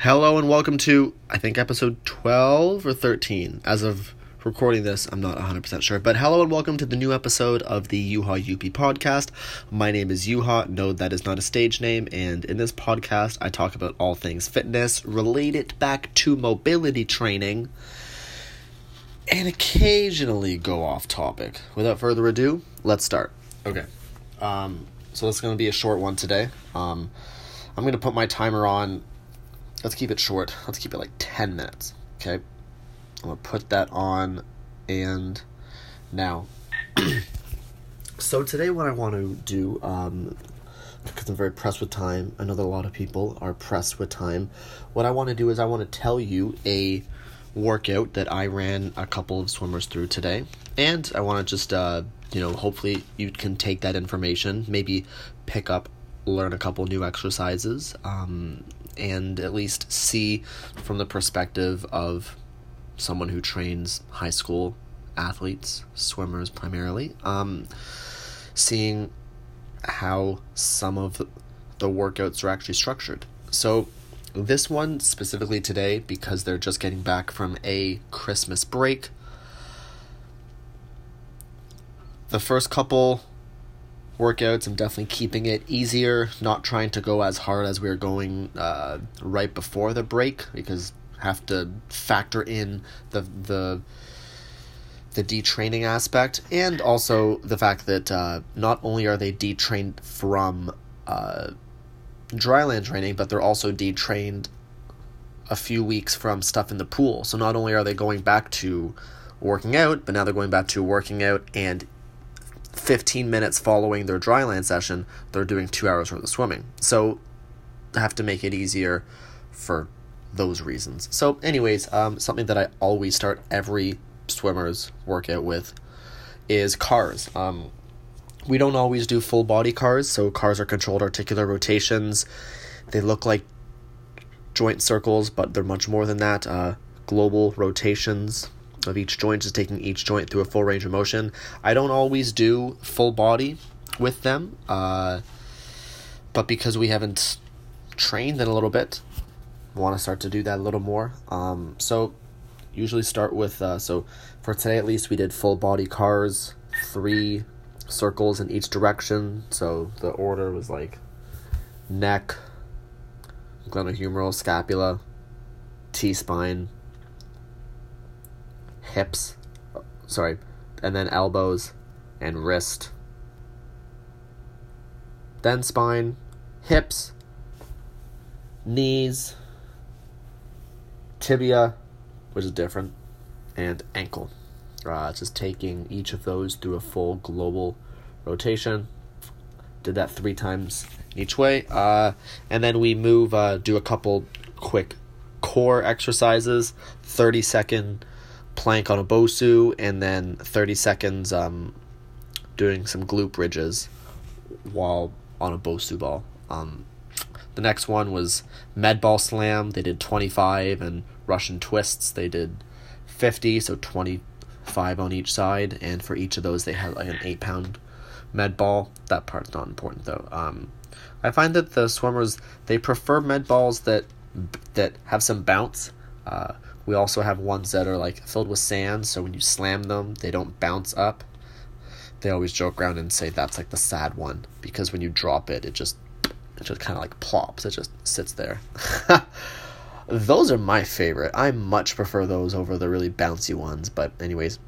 Hello and welcome to, I think, episode 12 or 13. As of recording this, I'm not 100% sure. But hello and welcome to the new episode of the Juha UP podcast. My name is Juha. No, that is not a stage name. And in this podcast, I talk about all things fitness, relate it back to mobility training, and occasionally go off topic. Without further ado, let's start. Okay. Um, so this is going to be a short one today. Um, I'm going to put my timer on let's keep it short. Let's keep it like 10 minutes. Okay. I'm going to put that on and now. so today what I want to do um because I'm very pressed with time. I know that a lot of people are pressed with time. What I want to do is I want to tell you a workout that I ran a couple of swimmers through today. And I want to just uh you know, hopefully you can take that information, maybe pick up learn a couple new exercises um, and at least see from the perspective of someone who trains high school athletes, swimmers primarily, um, seeing how some of the workouts are actually structured. So, this one specifically today, because they're just getting back from a Christmas break, the first couple workouts. I'm definitely keeping it easier, not trying to go as hard as we were going uh, right before the break because have to factor in the the the detraining aspect and also the fact that uh, not only are they detrained from uh, dryland training, but they're also detrained a few weeks from stuff in the pool. So not only are they going back to working out, but now they're going back to working out and 15 minutes following their dryland session, they're doing two hours worth of swimming. So, I have to make it easier for those reasons. So, anyways, um, something that I always start every swimmer's workout with is CARs. Um, we don't always do full body CARs, so CARs are controlled articular rotations. They look like joint circles, but they're much more than that. Uh, global rotations of each joint, just taking each joint through a full range of motion. I don't always do full body with them, uh, but because we haven't trained in a little bit, want to start to do that a little more. Um, so usually start with uh, so for today at least we did full body CARs, three circles in each direction. So the order was like neck, glenohumeral, scapula, T spine, hips, sorry, and then elbows and wrist. Then spine, hips, knees, tibia, which is different, and ankle. Uh, just taking each of those through a full global rotation. Did that three times each way. Uh, and then we move, uh, do a couple quick core exercises, 30 second plank on a Bosu, and then 30 seconds um, doing some glute bridges while on a Bosu ball. Um, the next one was med ball slam. They did 25, and Russian twists. They did 50, so 25 on each side. And for each of those, they had like an 8 pound med ball. That part's not important though. Um, I find that the swimmers they prefer med balls that that have some bounce. Uh, we also have ones that are like filled with sand, so when you slam them, they don't bounce up. They always joke around and say that's like the sad one because when you drop it, it just it just kind of like plops. It just sits there. those are my favorite. I much prefer those over the really bouncy ones. But anyways,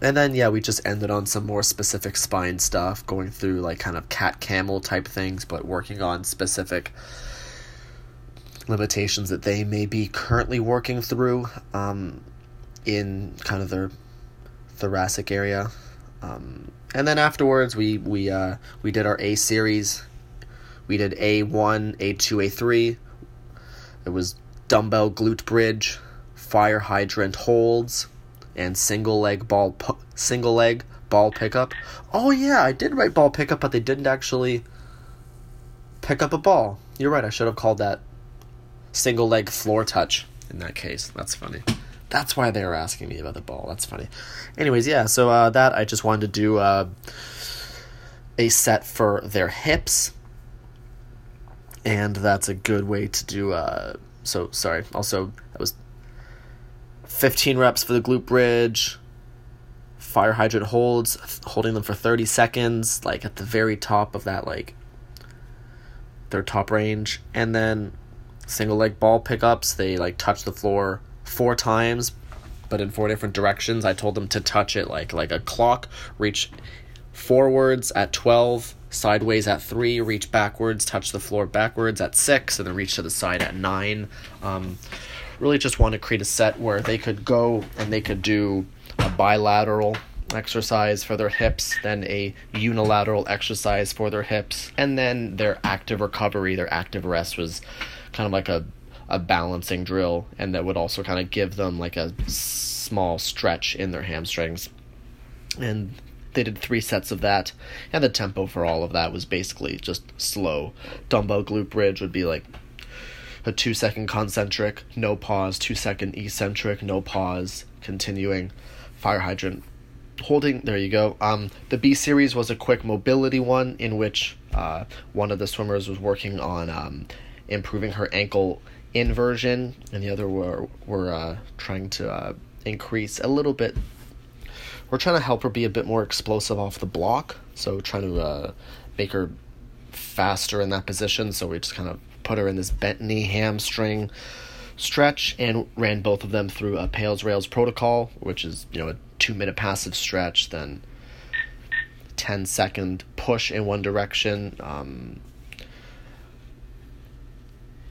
and then yeah, we just ended on some more specific spine stuff, going through like kind of cat camel type things, but working on specific limitations that they may be currently working through um, in kind of their thoracic area. Um, and then afterwards, we we uh, we did our A series. We did A one, A two, A three. It was dumbbell glute bridge, fire hydrant holds, and single leg ball pu- single leg ball pickup. Oh yeah, I did write ball pickup, but they didn't actually pick up a ball. You're right. I should have called that single leg floor touch in that case. That's funny. That's why they were asking me about the ball. That's funny. Anyways, yeah, so uh, that I just wanted to do uh, a set for their hips. And that's a good way to do uh, so sorry. Also, that was 15 reps for the glute bridge. Fire hydrant holds, holding them for 30 seconds, like at the very top of that, like their top range. And then single leg ball pickups, they like touch the floor four times, but in four different directions. I told them to touch it like like a clock, reach forwards at 12, sideways at 3, reach backwards, touch the floor backwards at 6, and then reach to the side at 9. Um, really just want to create a set where they could go and they could do a bilateral exercise for their hips, then a unilateral exercise for their hips, and then their active recovery, their active rest was kind of like a a balancing drill and that would also kind of give them like a small stretch in their hamstrings. And they did three sets of that, and the tempo for all of that was basically just slow. Dumbbell glute bridge would be like a two second concentric, no pause, two second eccentric, no pause, continuing. Fire hydrant holding there you go um the b series was a quick mobility one in which uh one of the swimmers was working on um improving her ankle inversion and the other were were uh trying to uh increase a little bit we're trying to help her be a bit more explosive off the block so trying to uh make her faster in that position so we just kind of put her in this bent knee hamstring stretch and ran both of them through a PAILs RAILs protocol, which is, you know, a two minute passive stretch, then 10 second push in one direction. Um,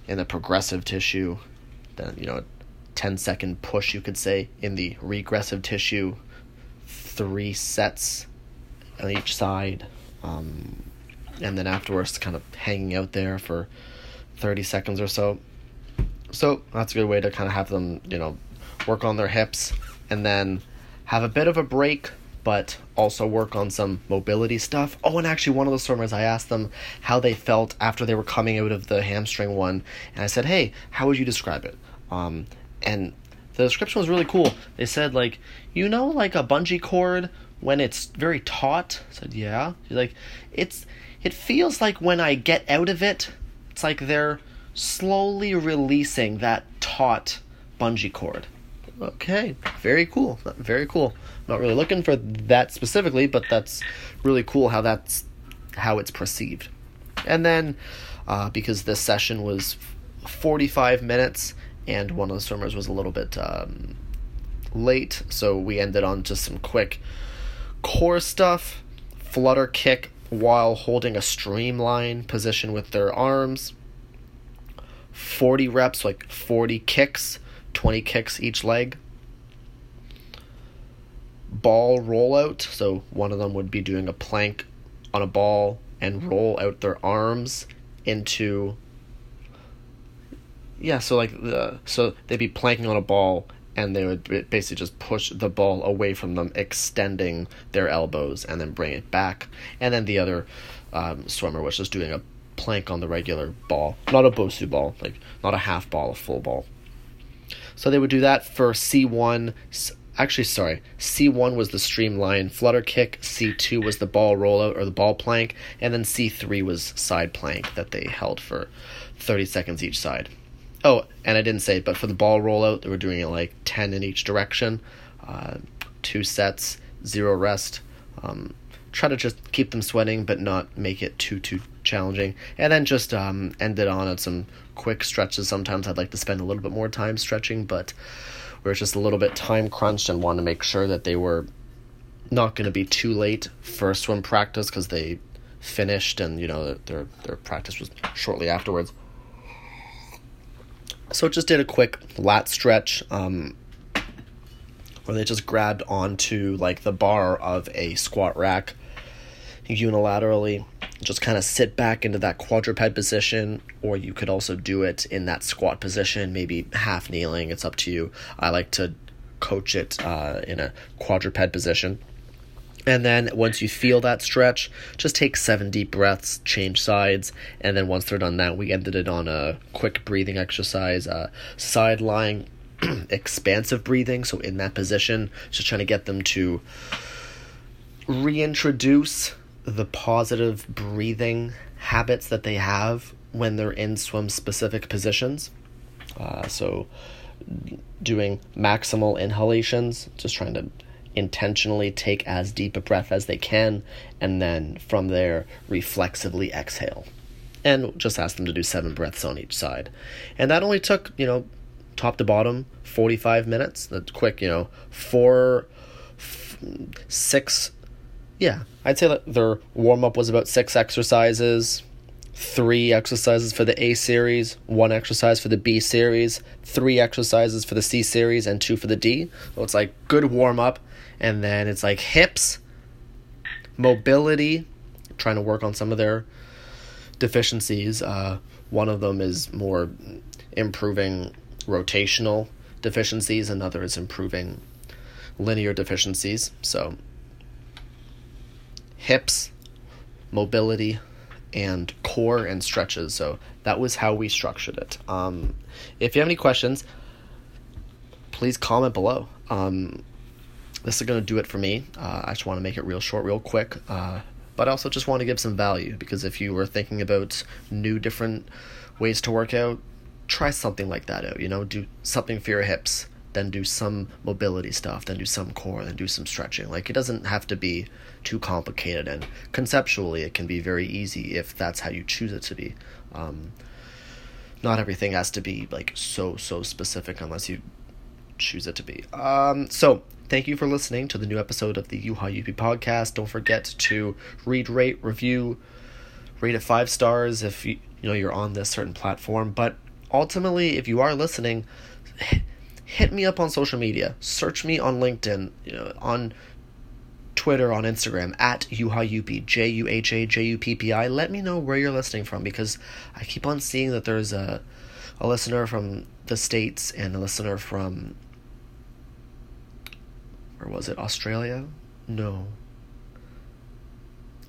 in the progressive tissue, then, you know, 10 second push, you could say, in the regressive tissue, three sets on each side. Um, and then afterwards, kind of hanging out there for 30 seconds or so. So that's a good way to kind of have them, you know, work on their hips and then have a bit of a break, but also work on some mobility stuff. Oh, and actually, one of the swimmers, I asked them how they felt after they were coming out of the hamstring one, and I said, "Hey, how would you describe it?" Um, and the description was really cool. They said, like, you know, like a bungee cord when it's very taut. I said, yeah. She's like, it's it feels like when I get out of it, it's like they're slowly releasing that taut bungee cord. Okay, very cool. Very cool. Not really looking for that specifically, but that's really cool how that's how it's perceived. And then, uh, because this session was 45 minutes and one of the swimmers was a little bit um, late, so we ended on just some quick core stuff. Flutter kick while holding a streamline position with their arms. 40 reps, like 40 kicks 20 kicks each leg. Ball rollout, so one of them would be doing a plank on a ball and roll out their arms into yeah so like the so they'd be planking on a ball and they would basically just push the ball away from them extending their elbows and then bring it back and then the other um, swimmer was just doing a plank on the regular ball not a bosu ball like not a half ball a full ball so they would do that for C1. Actually, sorry. C1 was the streamline flutter kick, C2 was the ball rollout or the ball plank, and then C3 was side plank that they held for 30 seconds each side. Oh, and I didn't say it, but for the ball rollout, they were doing it like 10 in each direction, uh, two sets, zero rest. Um, try to just keep them sweating, but not make it too too challenging. And then just um, it on at some quick stretches. Sometimes I'd like to spend a little bit more time stretching, but we are just a little bit time crunched and wanted to make sure that they were not going to be too late for swim practice because they finished and you know their their practice was shortly afterwards. So just did a quick lat stretch. Um, where they just grabbed onto like the bar of a squat rack unilaterally just kind of sit back into that quadruped position, or you could also do it in that squat position, maybe half kneeling. It's up to you. I like to coach it uh, in a quadruped position. And then once you feel that stretch, just take seven deep breaths, change sides, and then once they're done that, we ended it on a quick breathing exercise, uh, side lying, expansive breathing. So in that position, just trying to get them to reintroduce the positive breathing habits that they have when they're in swim specific positions. Uh, so, doing maximal inhalations, just trying to intentionally take as deep a breath as they can, and then from there, reflexively exhale. And just ask them to do seven breaths on each side. And that only took, you know, top to bottom, 45 minutes. That's quick, you know, four, f- six, yeah, I'd say that their warm up was about six exercises, three exercises for the A series, one exercise for the B series, three exercises for the C series, and two for the D. So it's like good warm up, and then it's like hips, mobility, trying to work on some of their deficiencies. Uh, one of them is more improving rotational deficiencies, another is improving linear deficiencies. So, hips, mobility, and core and stretches. So that was how we structured it. Um, if you have any questions, please comment below. Um, this is going to do it for me. Uh, I just want to make it real short, real quick. Uh, but I also just want to give some value because if you were thinking about new, different ways to work out, try something like that out. You know, do something for your hips, then do some mobility stuff, then do some core, then do some stretching. Like it doesn't have to be too complicated, and conceptually, it can be very easy if that's how you choose it to be. Um, not everything has to be like so so specific unless you choose it to be. Um, so thank you for listening to the new episode of the Juha UP podcast. Don't forget to read, rate, review, rate it five stars if you you know you're on this certain platform. But ultimately, if you are listening, hit me up on social media. Search me on LinkedIn, you know, on Twitter, on Instagram, at juhajuppi, J U H A J U P P I. Let me know where you're listening from because I keep on seeing that there's a, a listener from the States and a listener from, or was it Australia? No.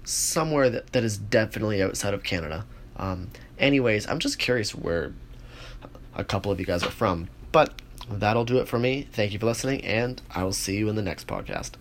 Somewhere that, that is definitely outside of Canada. Um, anyways, I'm just curious where a couple of you guys are from. But that'll do it for me. Thank you for listening, and I will see you in the next podcast.